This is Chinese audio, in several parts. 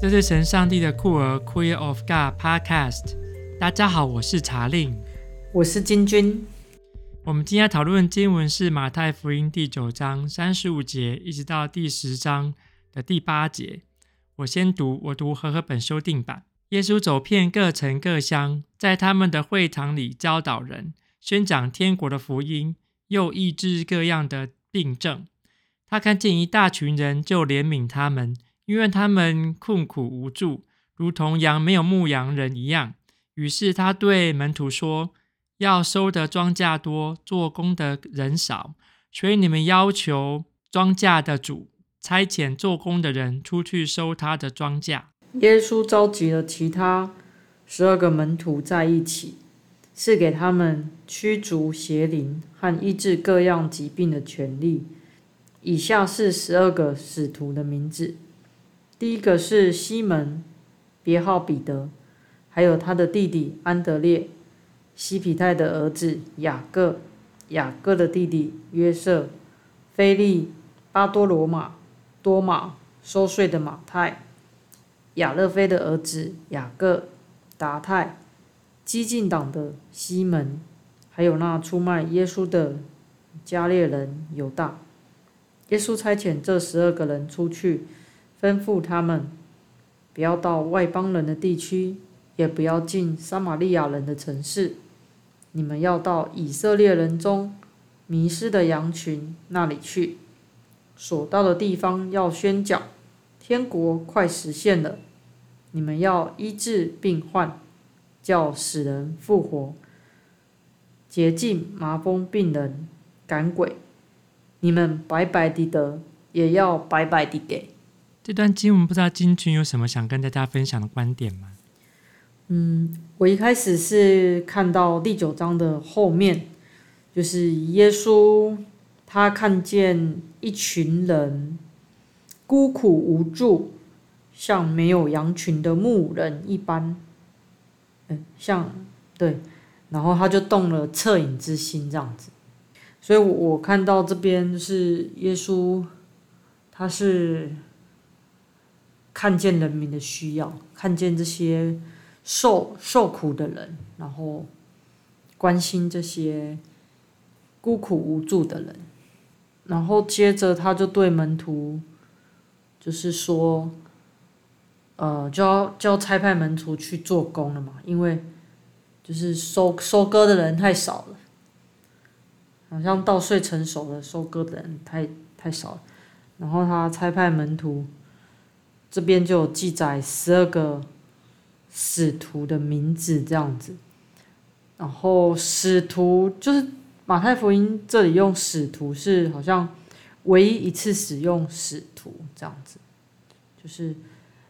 这是神上帝的酷儿 Queer of God Podcast。大家好，我是查令，我是金君。我们今天讨论经文是马太福音第九章三十五节，一直到第十章的第八节。我先读，我读和合本修订版。耶稣走遍各城各乡，在他们的会堂里教导人，宣讲天国的福音，又医治各样的病症。他看见一大群人，就怜悯他们。因为他们困苦无助，如同羊没有牧羊人一样。于是他对门徒说：“要收的庄稼多，做工的人少，所以你们要求庄稼的主差遣做工的人出去收他的庄稼。”耶稣召集了其他十二个门徒在一起，是给他们驱逐邪灵和医治各样疾病的权利。以下是十二个使徒的名字。第一个是西门，别号彼得，还有他的弟弟安德烈，西皮泰的儿子雅各，雅各的弟弟约瑟，菲利、巴多罗马，多马，收税的马太，亚勒菲的儿子雅各，达泰，激进党的西门，还有那出卖耶稣的加列人犹大。耶稣差遣这十二个人出去。吩咐他们，不要到外邦人的地区，也不要进撒玛利亚人的城市。你们要到以色列人中迷失的羊群那里去。所到的地方要宣讲，天国快实现了。你们要医治病患，叫死人复活，洁净麻风病人，赶鬼。你们白白的得，也要白白的给。这段经文不知道金君有什么想跟大家分享的观点吗？嗯，我一开始是看到第九章的后面，就是耶稣他看见一群人孤苦无助，像没有羊群的牧人一般，嗯，像对，然后他就动了恻隐之心这样子，所以我我看到这边是耶稣，他是。看见人民的需要，看见这些受受苦的人，然后关心这些孤苦无助的人，然后接着他就对门徒，就是说，呃，就要就要差派门徒去做工了嘛，因为就是收收割的人太少了，好像稻穗成熟了，收割的人太太少了，然后他差派门徒。这边就有记载十二个使徒的名字这样子，然后使徒就是马太福音这里用使徒是好像唯一一次使用使徒这样子，就是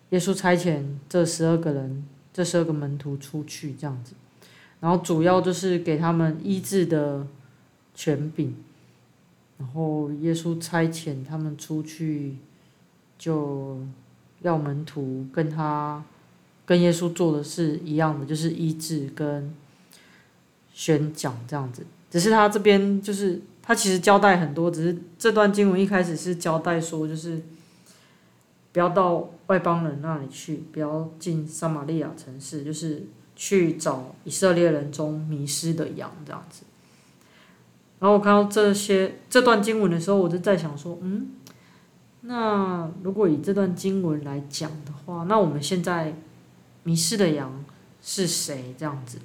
耶稣差遣这十二个人，这十二个门徒出去这样子，然后主要就是给他们医治的权柄，然后耶稣差遣他们出去就。要门徒跟他跟耶稣做的是一样的，就是医治跟宣讲这样子。只是他这边就是他其实交代很多，只是这段经文一开始是交代说，就是不要到外邦人那里去，不要进撒玛利亚城市，就是去找以色列人中迷失的羊这样子。然后我看到这些这段经文的时候，我就在想说，嗯。那如果以这段经文来讲的话，那我们现在迷失的羊是谁？这样子。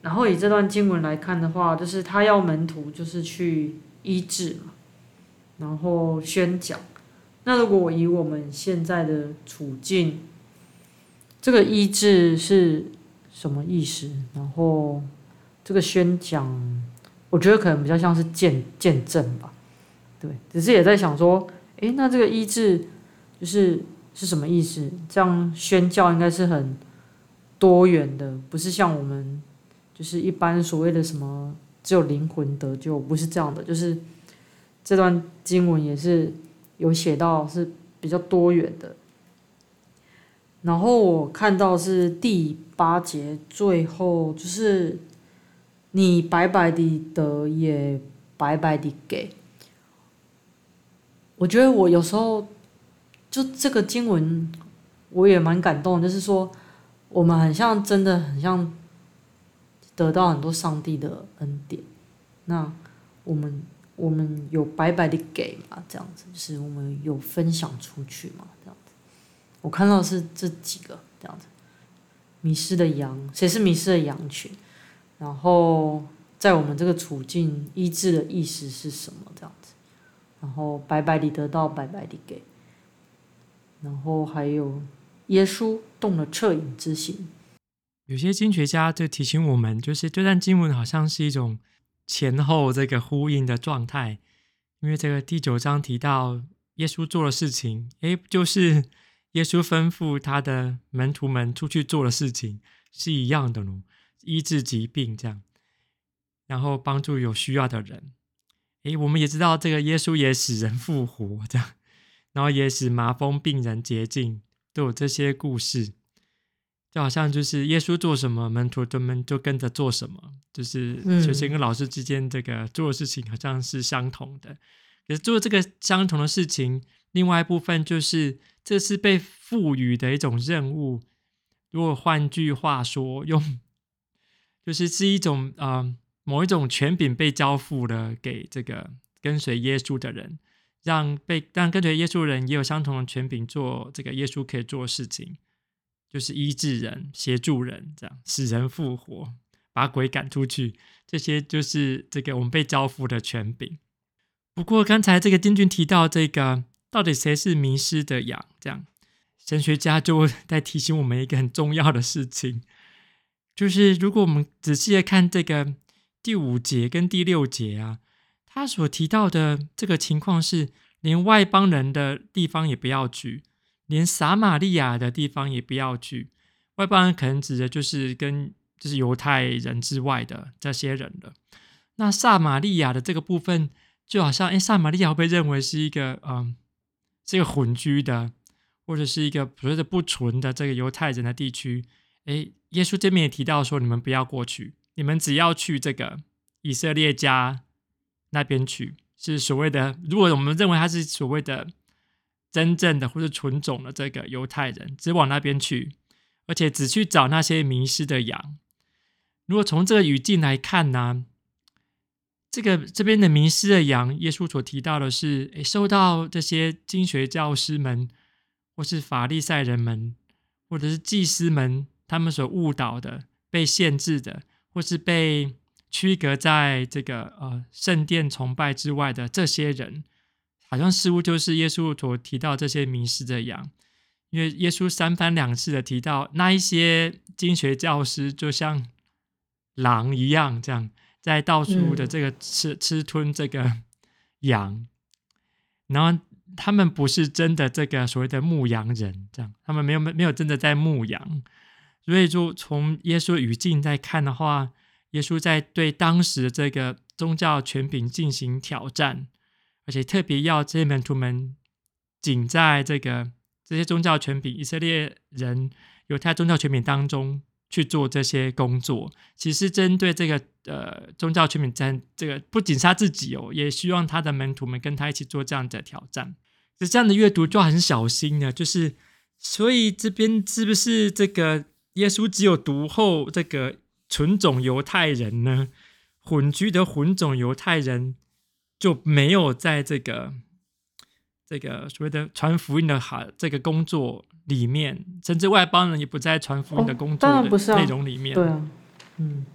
然后以这段经文来看的话，就是他要门徒就是去医治嘛，然后宣讲。那如果以我们现在的处境，这个医治是什么意思？然后这个宣讲，我觉得可能比较像是见见证吧。对，只是也在想说。诶，那这个医治就是是什么意思？这样宣教应该是很多元的，不是像我们就是一般所谓的什么只有灵魂得救，不是这样的。就是这段经文也是有写到是比较多元的。然后我看到是第八节最后就是你白白的得，也白白的给。我觉得我有时候就这个经文，我也蛮感动，就是说我们很像，真的很像得到很多上帝的恩典。那我们我们有白白的给嘛？这样子，就是我们有分享出去嘛？这样子，我看到是这几个这样子，迷失的羊，谁是迷失的羊群？然后在我们这个处境，医治的意思是什么？这样子，然后白白的得到，白白的给。然后还有耶稣动了恻隐之心。有些经学家就提醒我们，就是这段经文好像是一种前后这个呼应的状态，因为这个第九章提到耶稣做的事情，诶，就是耶稣吩咐他的门徒们出去做的事情是一样的喽，医治疾病这样，然后帮助有需要的人。诶，我们也知道这个耶稣也使人复活这样。然后也使麻风病人洁净，都有这些故事，就好像就是耶稣做什么，门徒他们就跟着做什么，就是学生跟老师之间这个做的事情好像是相同的。可是做这个相同的事情，另外一部分就是这是被赋予的一种任务。如果换句话说，用就是是一种啊、呃、某一种权柄被交付了给这个跟随耶稣的人。让被让跟随耶稣的人也有相同的权柄做这个耶稣可以做的事情，就是医治人、协助人，这样使人复活、把鬼赶出去，这些就是这个我们被交付的权柄。不过刚才这个金俊提到这个，到底谁是迷失的羊？这样神学家就在提醒我们一个很重要的事情，就是如果我们仔细的看这个第五节跟第六节啊。他所提到的这个情况是，连外邦人的地方也不要去，连撒玛利亚的地方也不要去。外邦人可能指的就是跟就是犹太人之外的这些人了。那撒玛利亚的这个部分，就好像，哎，撒玛利亚被认为是一个，嗯，是一个混居的，或者是一个所谓的不纯的这个犹太人的地区。哎，耶稣这边也提到说，你们不要过去，你们只要去这个以色列家。那边去是所谓的，如果我们认为他是所谓的真正的或者纯种的这个犹太人，只往那边去，而且只去找那些迷失的羊。如果从这个语境来看呢，这个这边的迷失的羊，耶稣所提到的是，诶，受到这些经学教师们，或是法利赛人们，或者是祭司们，他们所误导的，被限制的，或是被。区隔在这个呃圣殿崇拜之外的这些人，好像似乎就是耶稣所提到这些迷失的羊，因为耶稣三番两次的提到那一些经学教师就像狼一样，这样在到处的这个吃、嗯、吃吞这个 羊，然后他们不是真的这个所谓的牧羊人，这样他们没有没有真的在牧羊，所以就从耶稣语境在看的话。耶稣在对当时这个宗教权柄进行挑战，而且特别要这些门徒们仅在这个这些宗教权柄、以色列人、犹太宗教权柄当中去做这些工作。其实针对这个呃宗教权柄在这个不仅是他自己哦，也希望他的门徒们跟他一起做这样的挑战。就这样的阅读就很小心呢，就是所以这边是不是这个耶稣只有读后这个？纯种犹太人呢，混居的混种犹太人就没有在这个这个所谓的传福音的哈这个工作里面，甚至外邦人也不在传福音的工作的内容里面。对啊，嗯。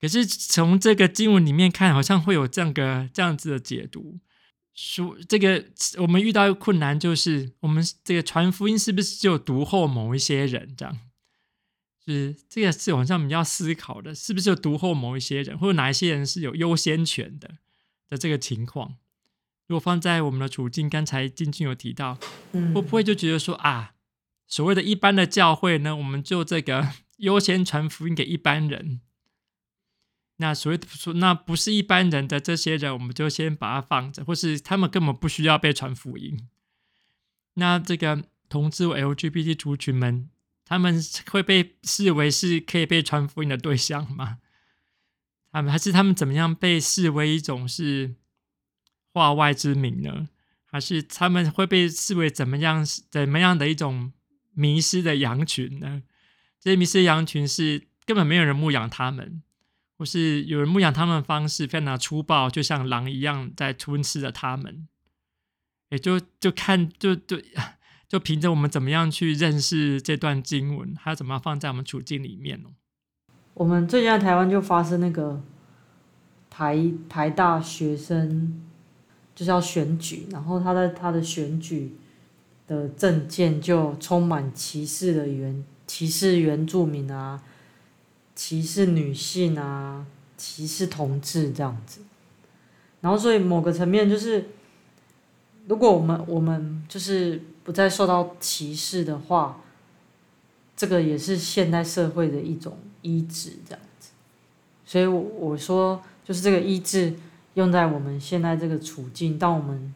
可是从这个经文里面看，好像会有这样个这样子的解读，说这个我们遇到一个困难，就是我们这个传福音是不是就独后某一些人这样？是这个是好像我们要思考的，是不是有独后某一些人，或者哪一些人是有优先权的的这个情况？如果放在我们的处境，刚才金君有提到，会不会就觉得说啊，所谓的一般的教会呢，我们就这个 优先传福音给一般人，那所谓的说那不是一般人的这些人，我们就先把它放着，或是他们根本不需要被传福音。那这个同志 LGBT 族群们。他们会被视为是可以被传福音的对象吗？他们还是他们怎么样被视为一种是化外之民呢？还是他们会被视为怎么样怎么样的一种迷失的羊群呢？这些迷失羊群是根本没有人牧养他们，或是有人牧养他们的方式非常的粗暴，就像狼一样在吞噬着他们。也就就看就就就凭着我们怎么样去认识这段经文，还要怎么样放在我们处境里面哦。我们最近在台湾就发生那个台台大学生就是要选举，然后他的他的选举的政见就充满歧视的原歧视原住民啊，歧视女性啊，歧视同志这样子。然后所以某个层面就是。如果我们我们就是不再受到歧视的话，这个也是现代社会的一种医治，这样子。所以我说，就是这个医治用在我们现在这个处境，当我们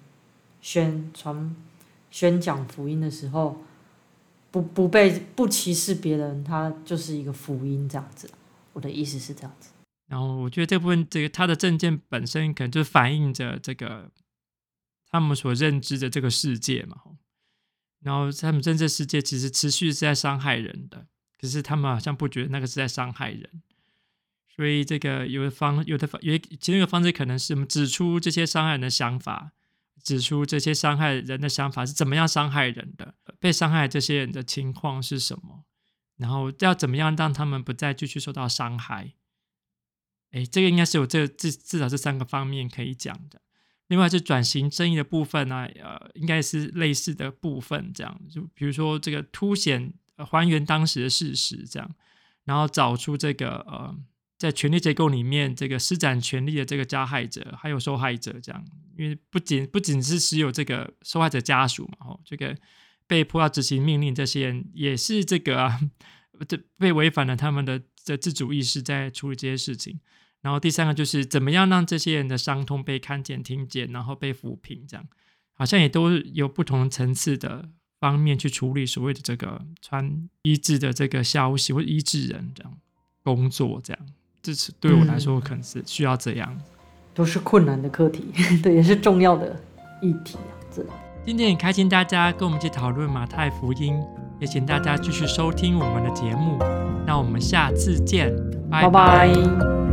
宣传、宣讲福音的时候，不不被不歧视别人，它就是一个福音，这样子。我的意思是这样子。然后我觉得这部分，这个他的证件本身可能就反映着这个。他们所认知的这个世界嘛，然后他们认知世界其实持续是在伤害人的，可是他们好像不觉得那个是在伤害人，所以这个有的方有的方有其中一个方式可能是指出这些伤害人的想法，指出这些伤害人的想法是怎么样伤害人的，被伤害这些人的情况是什么，然后要怎么样让他们不再继续受到伤害。哎，这个应该是有这至至少这三个方面可以讲的。另外是转型正义的部分呢、呃，应该是类似的部分，这样就比如说这个凸显、呃、还原当时的事实，这样，然后找出这个呃，在权力结构里面这个施展权力的这个加害者，还有受害者，这样，因为不仅不仅是只有这个受害者家属嘛，哦，这个被迫要执行命令这些人也是这个啊，这被违反了他们的的自主意识，在处理这些事情。然后第三个就是怎么样让这些人的伤痛被看见、听见，然后被抚平，这样。好像也都有不同层次的方面去处理所谓的这个传医治的这个消息或医治人这样工作，这样。这是对我来说可能是需要这样，嗯、都是困难的课题，对，也是重要的议题啊。这今天很开心大家跟我们一起讨论马太福音，也请大家继续收听我们的节目，那我们下次见，拜拜。拜拜